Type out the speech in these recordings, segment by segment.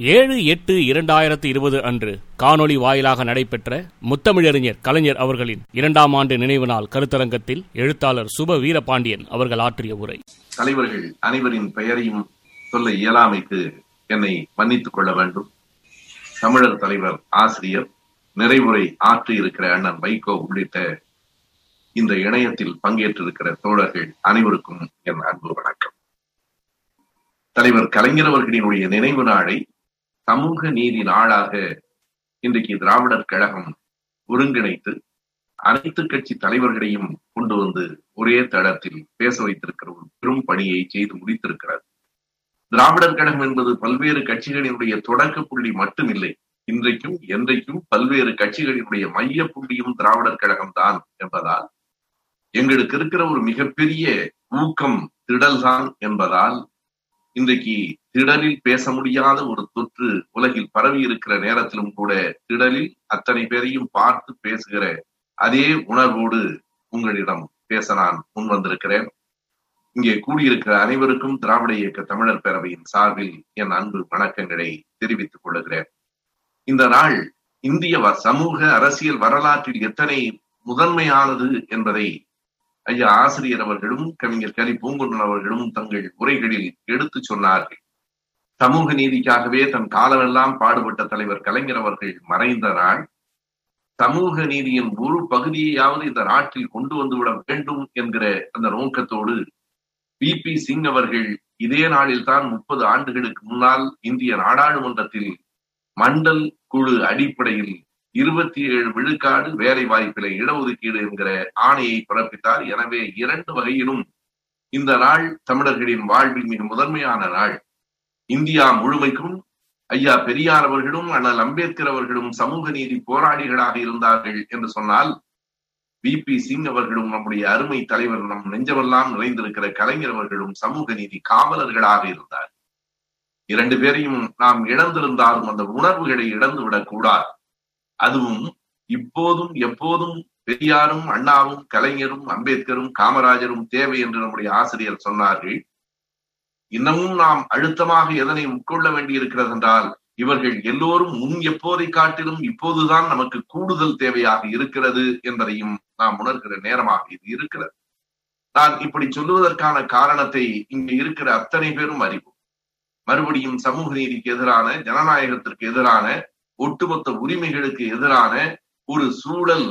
ஏழு எட்டு இரண்டாயிரத்தி இருபது அன்று காணொளி வாயிலாக நடைபெற்ற முத்தமிழறிஞர் கலைஞர் அவர்களின் இரண்டாம் ஆண்டு நினைவு நாள் கருத்தரங்கத்தில் எழுத்தாளர் சுப வீரபாண்டியன் அவர்கள் ஆற்றிய உரை. தலைவர்கள் அனைவரின் பெயரையும் சொல்ல இயலாமைக்கு என்னை மன்னித்துக் கொள்ள வேண்டும். தமிழர் தலைவர் ஆசிரியர் நிறைவுரை ஆற்றியிருக்கிற அண்ணன் வைகோ உள்ளிட்ட இந்த இணையத்தில் பங்கேற்றிருக்கிற தோழர்கள் அனைவருக்கும் என் அன்பு வணக்கம். தலைவர் கலைஞர் அவர்களினுடைய நினைவு நாளை சமூக நீதி நாளாக இன்றைக்கு திராவிடர் கழகம் ஒருங்கிணைத்து அனைத்து கட்சி தலைவர்களையும் கொண்டு வந்து ஒரே தளத்தில் பேச வைத்திருக்கிற ஒரு பெரும் பணியை செய்து முடித்திருக்கிறது திராவிடர் கழகம் என்பது பல்வேறு கட்சிகளினுடைய தொடக்க புள்ளி மட்டுமில்லை. இன்றைக்கும் என்றைக்கும் பல்வேறு கட்சிகளினுடைய மைய புள்ளியும் திராவிடர் கழகம் தான் என்பதால் எங்களுக்கு இருக்கிற ஒரு மிகப்பெரிய ஊக்கம் திடல்தான் என்பதால் இன்றைக்கு திடலில் பேச முடியாத ஒரு தொற்று உலகில் பரவி இருக்கிற நேரத்திலும் கூட திடலில் அத்தனை பேரையும் பார்த்து பேசுகிற அதே உணர்வோடு உங்களிடம் பேச நான் முன் வந்திருக்கிறேன். இங்கே கூடியிருக்கிற அனைவருக்கும் திராவிட இயக்க தமிழர் பேரவையின் சார்பில் என் அன்பு வணக்கங்களை தெரிவித்துக் கொள்கிறேன். இந்த நாள் இந்திய சமூக அரசியல் வரலாற்றில் எத்தனை முதன்மையானது என்பதை ஐயா ஆசிரியர் அவர்களும் கவிஞர் கலி பூங்குன்றன் அவர்களும் தங்கள் உரைகளில் எடுத்து சொன்னார்கள். சமூக நீதிக்காகவே தன் காலமெல்லாம் பாடுபட்ட தலைவர் கலைஞர் அவர்கள் மறைந்த நாள் சமூக நீதியின் ஒரு பகுதியையாவது இந்த நாட்டில் கொண்டு வந்துவிட வேண்டும் என்கிற அந்த நோக்கத்தோடு பி. பி. சிங் அவர்கள் இதே நாளில் தான் முப்பது ஆண்டுகளுக்கு முன்னால் இந்திய நாடாளுமன்றத்தில் மண்டல் குழு அடிப்படையில் இருபத்தி ஏழு விழுக்காடு வேலை வாய்ப்பில இடஒதுக்கீடு என்கிற ஆணையை பிறப்பித்தார். எனவே இரண்டு வகையிலும் இந்த நாள் தமிழர்களின் வாழ்வில் மிக முதன்மையான நாள். இந்தியா முழுமைக்கும் ஐயா பெரியார் அவர்களும் அண்ணல் அம்பேத்கர் அவர்களும் சமூக நீதி போராளிகளாக இருந்தார்கள் என்று சொன்னால் வி. பி. சிங் அவர்களும் நம்முடைய அருமை தலைவர் நம் நெஞ்சமெல்லாம் நிறைந்திருக்கிற கலைஞர் அவர்களும் சமூக நீதி காவலர்களாக இருந்தார் இரண்டு பேரையும் நாம் இழந்திருந்தாலும் அந்த உணர்வுகளை இழந்து விடக்கூடாது அதுவும் இப்போதும் எப்போதும் பெரியாரும் அண்ணாவும் கலைஞரும் அம்பேத்கரும் காமராஜரும் தேவை என்று நம்முடைய ஆசிரியர் சொன்னார்கள். இன்னமும் நாம் அழுத்தமாக எதனை உட்கொள்ள வேண்டியிருக்கிறது என்றால் இவர்கள் எல்லோரும் முன் எப்போதை காட்டிலும் இப்போதுதான் நமக்கு கூடுதல் தேவையாக இருக்கிறது என்பதையும் நாம் உணர்கிற நேரமாக இது இருக்கிறது. நான் இப்படி சொல்லுவதற்கான காரணத்தை இங்கு இருக்கிற அத்தனை பேரும் அறிவோம். மறுபடியும் சமூக நீதிக்கு எதிரான ஜனநாயகத்திற்கு எதிரான ஒட்டுமொத்த உரிமைகளுக்கு எதிரான ஒரு சூழல்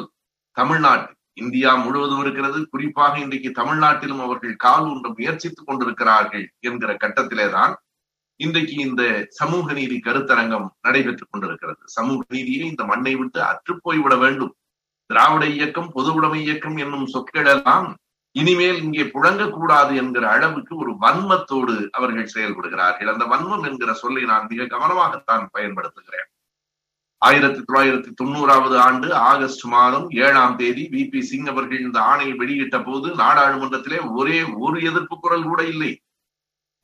தமிழ்நாட்டில் இந்தியா முழுவதும் இருக்கிறது. குறிப்பாக இன்றைக்கு தமிழ்நாட்டிலும் அவர்கள் கால் ஒன்று முயற்சித்துக் கொண்டிருக்கிறார்கள் என்கிற கட்டத்திலே தான் இன்றைக்கு இந்த சமூக நீதி கருத்தரங்கம் நடைபெற்றுக் கொண்டிருக்கிறது. சமூக நீதியை இந்த மண்ணை விட்டு அற்றுப்போய் விட வேண்டும். திராவிட இயக்கம் பொது உடைமை இயக்கம் என்னும் சொற்களெல்லாம் இனிமேல் இங்கே புழங்கக்கூடாது என்கிற அளவுக்கு ஒரு வன்மத்தோடு அவர்கள் செயல்படுகிறார்கள். அந்த வன்மம் என்கிற சொல்லை நான் மிக கவனமாகத்தான் பயன்படுத்துகிறேன். ஆயிரத்தி தொள்ளாயிரத்தி தொண்ணூறாவது ஆண்டு ஆகஸ்ட் மாதம் ஏழாம் தேதி வி பி சிங் அவர்கள் இந்த ஆணையை வெளியிட்ட போது நாடாளுமன்றத்திலே ஒரே ஒரு எதிர்ப்பு குரல் கூட இல்லை.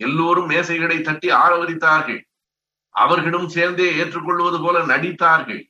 எல்லோரும் மேசைகளை தட்டி ஆரவரித்தார்கள். அவர்களும் சேர்ந்தே ஏற்றுக்கொள்வது போல நடித்தார்கள்.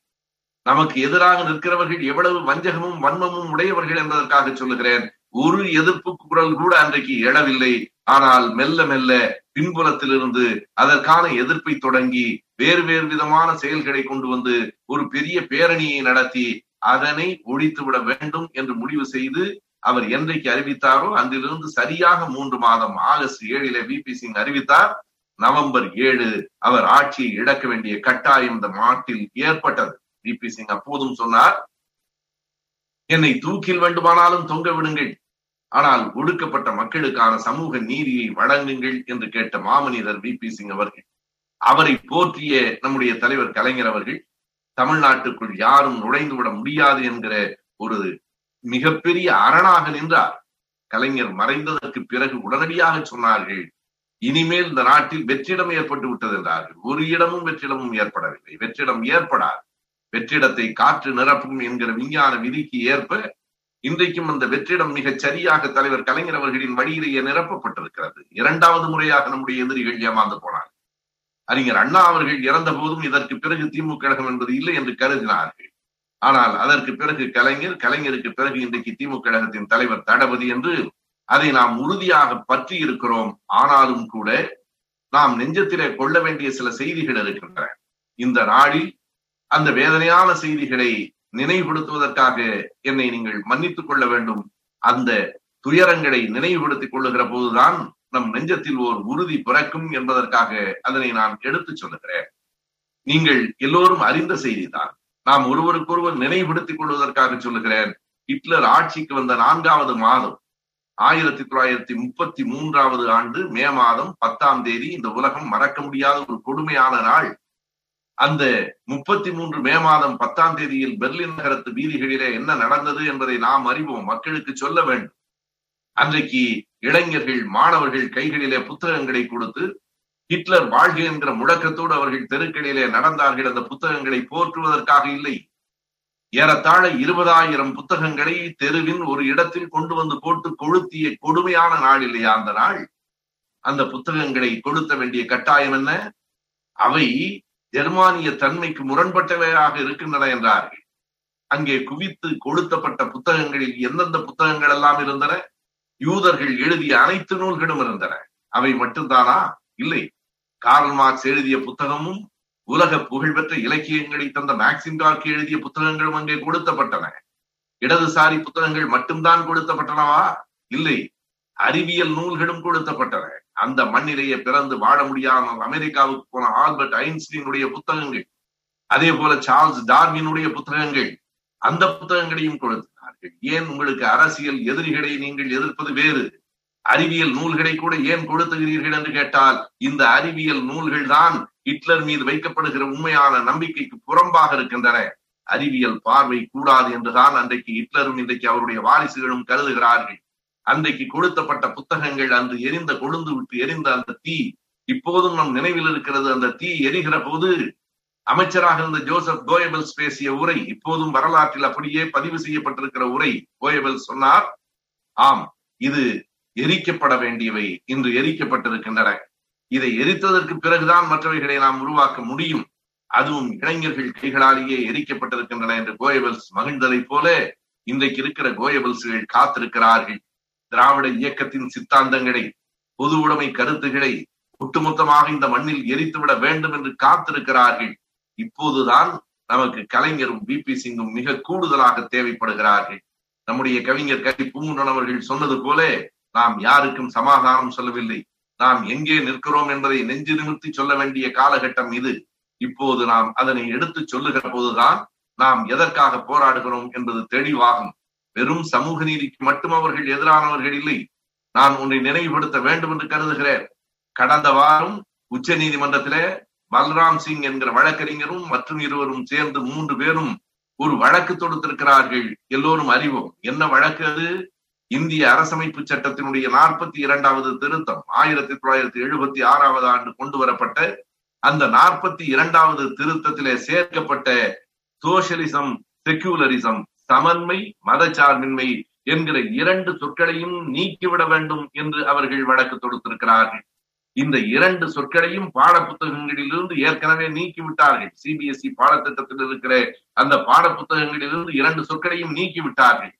நமக்கு எதிராக நிற்கிறவர்கள் எவ்வளவு வஞ்சகமும் வன்மமும் உடையவர்கள் என்பதற்காக சொல்லுகிறேன். ஒரு எதிர்ப்பு குரல் கூட அன்றைக்கு எழவில்லை. ஆனால் மெல்ல மெல்ல பின்புலத்திலிருந்து அதற்கான எதிர்ப்பை தொடங்கி வேறு வேறு விதமான செயல்களை கொண்டு வந்து ஒரு பெரிய பேரணியை நடத்தி அதனை ஒழித்து விட வேண்டும் என்று முடிவு செய்து அவர் என்றைக்கு அறிவித்தாரோ அன்றிலிருந்து சரியாக மூன்று மாதம் ஆகஸ்ட் ஏழில வி பி சிங் அறிவித்தார். நவம்பர் ஏழு அவர் ஆட்சியை இழக்க வேண்டிய கட்டாயம் இந்த நாட்டில் ஏற்பட்டது. வி பி சிங் அப்போதும் சொன்னார் என்னை தூக்கில் வேண்டுமானாலும் தொங்க விடுங்கள். ஆனால் ஒடுக்கப்பட்ட மக்களுக்கான சமூக நீதியை வழங்குங்கள் என்று கேட்ட மாமனிதர் வி பி சிங் அவர்கள். அவரை போற்றிய நம்முடைய தலைவர் கலைஞர் அவர்கள் தமிழ்நாட்டுக்குள் யாரும் நுழைந்து விட முடியாது என்கிற ஒரு மிகப்பெரிய அரணாக நின்றார். கலைஞர் மறைந்ததற்கு பிறகு உடனடியாக சொன்னார்கள் இனிமேல் இந்த நாட்டில் வெற்றிடம் ஏற்பட்டு விட்டது என்றார்கள். ஒரு இடமும் வெற்றிடமும் ஏற்படவில்லை. வெற்றிடம் ஏற்படாது. வெற்றிடத்தை காற்று நிரப்பும் என்கிற விஞ்ஞான விதிக்கு ஏற்ப இன்றைக்கும் அந்த வெற்றிடம் மிகச் சரியாக தலைவர் கலைஞர் அவர்களின் வழியிலேயே நிரப்பப்பட்டிருக்கிறது. இரண்டாவது முறையாக நம்முடைய எதிரிகள் ஏமாந்து போனார் அறிஞர் அண்ணா அவர்கள் இறந்த போதும் இதற்கு பிறகு திமுக கழகம் என்பது இல்லை என்று கருதினார்கள். ஆனால் அதற்கு பிறகு கலைஞர் கலைஞருக்கு பிறகு இன்றைக்கு திமுக கழகத்தின் தலைவர் தளபதி என்று அதை நாம் உறுதியாக பற்றி இருக்கிறோம் ஆனாலும் கூட நாம் நெஞ்சத்திலே கொள்ள வேண்டிய சில செய்திகள் இருக்கின்றன. இந்த நாளில் அந்த வேதனையான செய்திகளை நினைவுபடுத்துவதற்காக என்னை நீங்கள் மன்னித்துக் கொள்ள வேண்டும். அந்த துயரங்களை நினைவுபடுத்திக் கொள்ளுகிற போதுதான் நம் நெஞ்சத்தில் ஓர் உறுதி பிறக்கும் என்பதற்காக அதனை நான் எடுத்துச் சொல்லுகிறேன். நீங்கள் எல்லோரும் அறிந்த செய்திதான். நாம் ஒருவருக்கொருவர் நினைவுபடுத்திக் கொள்வதற்காக சொல்லுகிறேன். ஹிட்லர் ஆட்சிக்கு வந்த நான்காவது மாதம் ஆயிரத்தி தொள்ளாயிரத்தி முப்பத்தி மூன்றாவது ஆண்டு மே மாதம் பத்தாம் தேதி இந்த உலகம் மறக்க முடியாத ஒரு கொடுமையான நாள். அந்த முப்பத்தி மூன்று மே மாதம் பத்தாம் தேதியில் பெர்லின் நகரத்து வீதிகளிலே என்ன நடந்தது என்பதை நாம் அறிவோம். மக்களுக்கு சொல்ல வேண்டும். அன்றைக்கு இளைஞர்கள் மாணவர்கள் கைகளிலே புத்தகங்களை கொடுத்து ஹிட்லர் வாழ்க என்கிற முழக்கத்தோடு அவர்கள் தெருக்களிலே நடந்தார்கள். அந்த புத்தகங்களை போற்றுவதற்காக இல்லை. ஏறத்தாழ இருபதாயிரம் புத்தகங்களை தெருவின் ஒரு இடத்தில் கொண்டு வந்து போட்டு கொளுத்திய கொடுமையான நாள் இல்லையா அந்த நாள்? அந்த புத்தகங்களை கொளுத்த வேண்டிய கட்டாயம் என்ன? அவை ஜெர்மானிய தன்மைக்கு முரண்பட்டவையாக இருக்கின்றன என்றார்கள். அங்கே குவித்து கொளுத்தப்பட்ட புத்தகங்களில் எந்தெந்த புத்தகங்கள் எல்லாம் இருந்தன? யூதர்கள் எழுதிய அனைத்து நூல்களும் இருந்தன. அவை மட்டும்தானா? இல்லை. கார்ல் மார்க்ஸ் எழுதிய புத்தகமும் உலக புகழ்பெற்ற இலக்கியங்களை தந்த மேக்சிம் கார்க் எழுதிய புத்தகங்களும் அங்கே கொடுத்தப்பட்டன. இடதுசாரி புத்தகங்கள் மட்டும்தான் கொடுத்தப்பட்டனவா? இல்லை. அறிவியல் நூல்களும் கொடுத்தப்பட்டன. அந்த மண்ணிலேயே பிறந்து வாழ முடியாமல் அமெரிக்காவுக்கு போன ஆல்பர்ட் ஐன்ஸ்டீனுடைய புத்தகங்கள் அதே போல சார்ல்ஸ் டார்வினுடைய புத்தகங்கள் அந்த புத்தகங்களையும் கொடுத்து கொடுத்தார்கள் ஏன் உங்களுக்கு அரசியல் எதிரிகளை நீங்கள் எதிர்ப்பது வேறு? அறிவியல் நூல்களை கூட ஏன் கொளுத்துகிறீர்கள் என்று கேட்டால் இந்த அறிவியல் நூல்கள் தான் ஹிட்லர் மீது வைக்கப்படுகிற உண்மையான நம்பிக்கைக்கு புறம்பாக இருக்கின்றன. அறிவியல் பார்வை கூடாது என்றுதான் அன்றைக்கு ஹிட்லரும் இன்றைக்கு அவருடைய வாரிசுகளும் கருதுகிறார்கள். அன்றைக்கு கொளுத்தப்பட்ட புத்தகங்கள் அன்று எரிந்த கொழுந்து விட்டு எரிந்த அந்த தீ இப்போதும் நம் நினைவில் இருக்கிறது அந்த தீ எரிகிற போது அமைச்சராக இருந்த ஜோசப் கோயபல்ஸ் பேசிய உரை இப்போதும் வரலாற்றில் அப்படியே பதிவு செய்யப்பட்டிருக்கிற உரை கோயபல் சொன்னார் ஆம் இது எரிக்கப்பட வேண்டியவை இன்று எரிக்கப்பட்டிருக்கின்றன. இதை எரித்ததற்கு பிறகுதான் மற்றவைகளை நாம் உருவாக்க முடியும். அதுவும் இளைஞர்கள் கைகளாலேயே எரிக்கப்பட்டிருக்கின்றன என்று கோயபல்ஸ் மகிழ்ந்ததைப் போல இன்றைக்கு இருக்கிற கோயபல்ஸ்கள் காத்திருக்கிறார்கள். திராவிட இயக்கத்தின் சித்தாந்தங்களை பொது உடைமை கருத்துக்களை ஒட்டுமொத்தமாக இந்த மண்ணில் எரித்துவிட வேண்டும் என்று காத்திருக்கிறார்கள். இப்போதுதான் நமக்கு கலைஞரும் பி பி சிங்கும் மிக கூடுதலாக தேவைப்படுகிறார்கள். நம்முடைய கவிஞர் கவி பூங்குன்றன் அவர்கள் சொன்னது போல நாம் யாருக்கும் சமாதானம் சொல்லவில்லை. நாம் எங்கே நிற்கிறோம் என்பதை நெஞ்சு நிமிர்த்தி சொல்ல வேண்டிய காலகட்டம் இது. இப்போது நாம் அதனை எடுத்து சொல்லுகிற போதுதான் நாம் எதற்காக போராடுகிறோம் என்பது தெளிவாகும். வெறும் சமூக நீதிக்கு மட்டும் அவர்கள் எதிரானவர்கள் இல்லை. நான் ஒன்றை நினைவுபடுத்த வேண்டும் என்று கருதுகிறேன். கடந்த வாரம் உச்ச நீதிமன்றத்திலே பல்ராம் சிங் என்கிற வழக்கறிஞரும் மற்றும் இருவரும் சேர்ந்து மூன்று பேரும் ஒரு வழக்கு தொடுத்திருக்கிறார்கள். எல்லோரும் அறிவோம். என்ன வழக்கு அது? இந்திய அரசமைப்பு சட்டத்தினுடைய நாற்பத்தி இரண்டாவது திருத்தம் ஆயிரத்தி தொள்ளாயிரத்தி எழுபத்தி ஆறாவது ஆண்டு கொண்டு வரப்பட்ட அந்த நாற்பத்தி இரண்டாவது திருத்தத்திலே சேர்க்கப்பட்ட சோசியலிசம் செக்யூலரிசம் சமன்மை மதச்சார்பின்மை என்கிற இரண்டு சொற்களையும் நீக்கிவிட வேண்டும் என்று அவர்கள் வழக்கு தொடுத்திருக்கிறார்கள். இந்த இரண்டு சொற்களையும் பாட புத்தகங்களிலிருந்து ஏற்கனவே நீக்கிவிட்டார்கள். சிபிஎஸ்இ பாடத்திட்டத்தில் இருக்கிற அந்த பாட புத்தகங்களிலிருந்து இரண்டு சொற்களையும் நீக்கிவிட்டார்கள்.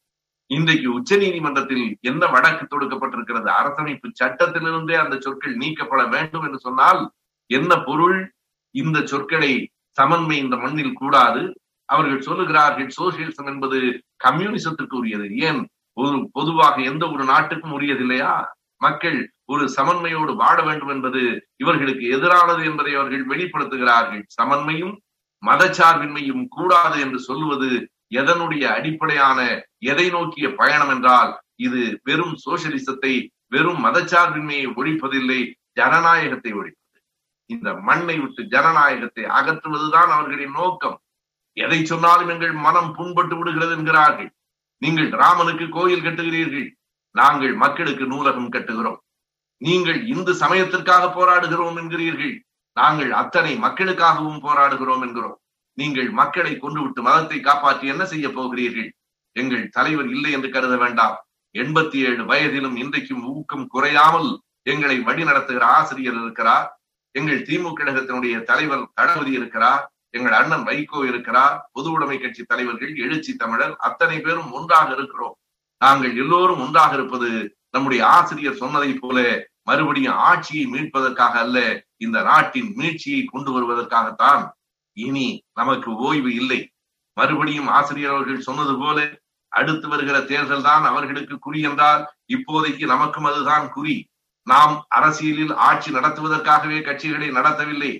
இன்றைக்கு உச்ச நீதிமன்றத்தில் என்ன வழக்கு தொடுக்கப்பட்டிருக்கிறது? அரசமைப்பு சட்டத்திலிருந்தே அந்த சொற்கள் நீக்கப்பட வேண்டும் என்று சொன்னால் என்ன பொருள்? இந்த சொற்களை சமன்மை இந்த மண்ணில் கூடாது. அவர்கள் சொல்லுகிறார்கள் சோசியலிசம் என்பது கம்யூனிசத்துக்கு உரியது. ஏன்? ஒரு பொதுவாக எந்த ஒரு நாட்டுக்கும் உரியது இல்லையா மக்கள் ஒரு சமன்மையோடு வாழ வேண்டும் என்பது இவர்களுக்கு எதிரானது என்பதை அவர்கள் வெளிப்படுத்துகிறார்கள். சமன்மையும் மதச்சார்பின்மையும் கூடாது என்று சொல்லுவது எதனுடைய அடிப்படையான எதை நோக்கிய பயணம் என்றால் இது வெறும் சோசியலிசத்தை வெறும் மதச்சார்பின்மையை ஒழிப்பதில்லை ஜனநாயகத்தை ஒழிப்பது. இந்த மண்ணை விட்டு ஜனநாயகத்தை அகற்றுவதுதான் அவர்களின் நோக்கம். எதை சொன்னாலும் எங்கள் மனம் புண்பட்டு விடுகிறது என்கிறார்கள். நீங்கள் ராமனுக்கு கோயில் கட்டுகிறீர்கள். நாங்கள் மக்களுக்கு நூலகம் கட்டுகிறோம். நீங்கள் இந்து சமயத்திற்காக போராடுகிறோம் என்கிறீர்கள். நாங்கள் அத்தனை மக்களுக்காகவும் போராடுகிறோம் என்கிறோம். நீங்கள் மக்களை கொண்டு விட்டு மதத்தை காப்பாற்றி என்ன செய்ய போகிறீர்கள்? எங்கள் தலைவர் இல்லை என்று கருத வேண்டாம். எண்பத்தி ஏழு வயதிலும் இன்றைக்கும் ஊக்கம் குறையாமல் எங்களை வழி நடத்துகிற ஆசிரியர் இருக்கிறார். எங்கள் திமுக கழகத்தினுடைய தலைவர் தளபதி இருக்கிறார். எங்கள் அண்ணன் வைகோ இருக்கிறார். பொது உடைமை கட்சி தலைவர்கள் எழுச்சி தமிழர் அத்தனை பேரும் ஒன்றாக இருக்கிறோம். நாங்கள் எல்லோரும் ஒன்றாக இருப்பது நம்முடைய ஆசிரியர் சொன்னதை போல மறுபடியும் ஆட்சியை மீட்பதற்காக அல்ல இந்த நாட்டின் மீட்சியை கொண்டு வருவதற்காகத்தான். இனி நமக்கு ஓய்வு இல்லை. மறுபடியும் ஆசிரியர் அவர்கள் சொன்னது போல அடுத்து வருகிற தேர்தல் தான் அவர்களுக்கு குறி என்றால் இப்போதைக்கு நமக்கும் அதுதான் குறி. நாம் அரசியலில் ஆட்சி நடத்துவதற்காகவே கட்சிகளை நடத்தவில்லை.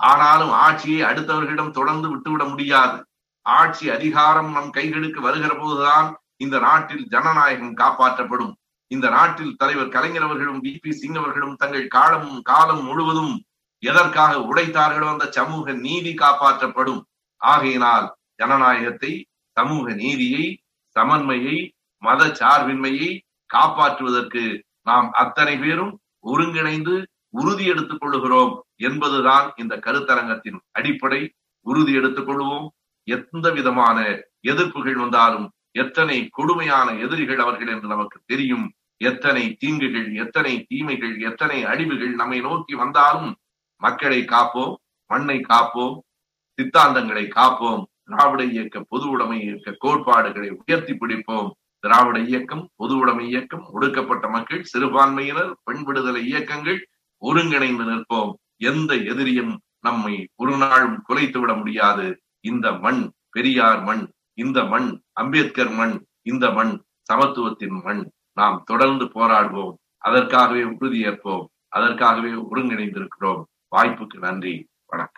ஆனாலும் ஆட்சியை அடுத்தவர்களிடம் தொடர்ந்து விட்டுவிட முடியாது. ஆட்சி அதிகாரம் நம் கைகளுக்கு வருகிற போதுதான் இந்த நாட்டில் ஜனநாயகம் காப்பாற்றப்படும். இந்த நாட்டில் தலைவர் கலைஞர் அவர்களும் வி. பி. சிங் அவர்களும் தங்கள் காலமும் காலம் முழுவதும் எதற்காக உடைத்தார்களோ அந்த சமூக நீதி காப்பாற்றப்படும். ஆகையினால் ஜனநாயகத்தை சமூக நீதியை சமன்மையை மத சார்பின்மையை காப்பாற்றுவதற்கு நாம் அத்தனை பேரும் ஒருங்கிணைந்து உறுதி எடுத்துக் கொள்ளுகிறோம் என்பதுதான் இந்த கருத்தரங்கத்தின் அடிப்படை. உறுதி எடுத்துக் கொள்வோம். எந்த விதமான எதிர்ப்புகள் வந்தாலும் எத்தனை கொடுமையான எதிரிகள் அவர்கள் என்று நமக்கு தெரியும். எத்தனை தீங்குகள் எத்தனை தீமைகள் எத்தனை அழிவுகள் நம்மை நோக்கி வந்தாலும் மக்களை காப்போம் மண்ணை காப்போம் சித்தாந்தங்களை காப்போம். திராவிட இயக்க பொது உடைமை இயக்க கோட்பாடுகளை உயர்த்தி பிடிப்போம். திராவிட இயக்கம் பொது உடைமை இயக்கம் ஒடுக்கப்பட்ட மக்கள் சிறுபான்மையினர் பெண் விடுதலை இயக்கங்கள் ஒருங்கிணைந்து நிற்போம். எந்த எதிரியும் நம்மை ஒரு நாளும் குலைத்து விட முடியாது. இந்த மண் பெரியார் மண் இந்த மண் அம்பேத்கர் மண் இந்த மண் சமத்துவத்தின் மண். நாம் தொடர்ந்து போராடுவோம். அதற்காகவே உறுதியேற்போம். அதற்காகவே ஒருங்கிணைந்திருக்கிறோம். வாய்ப்புக்கு நன்றி. வணக்கம்.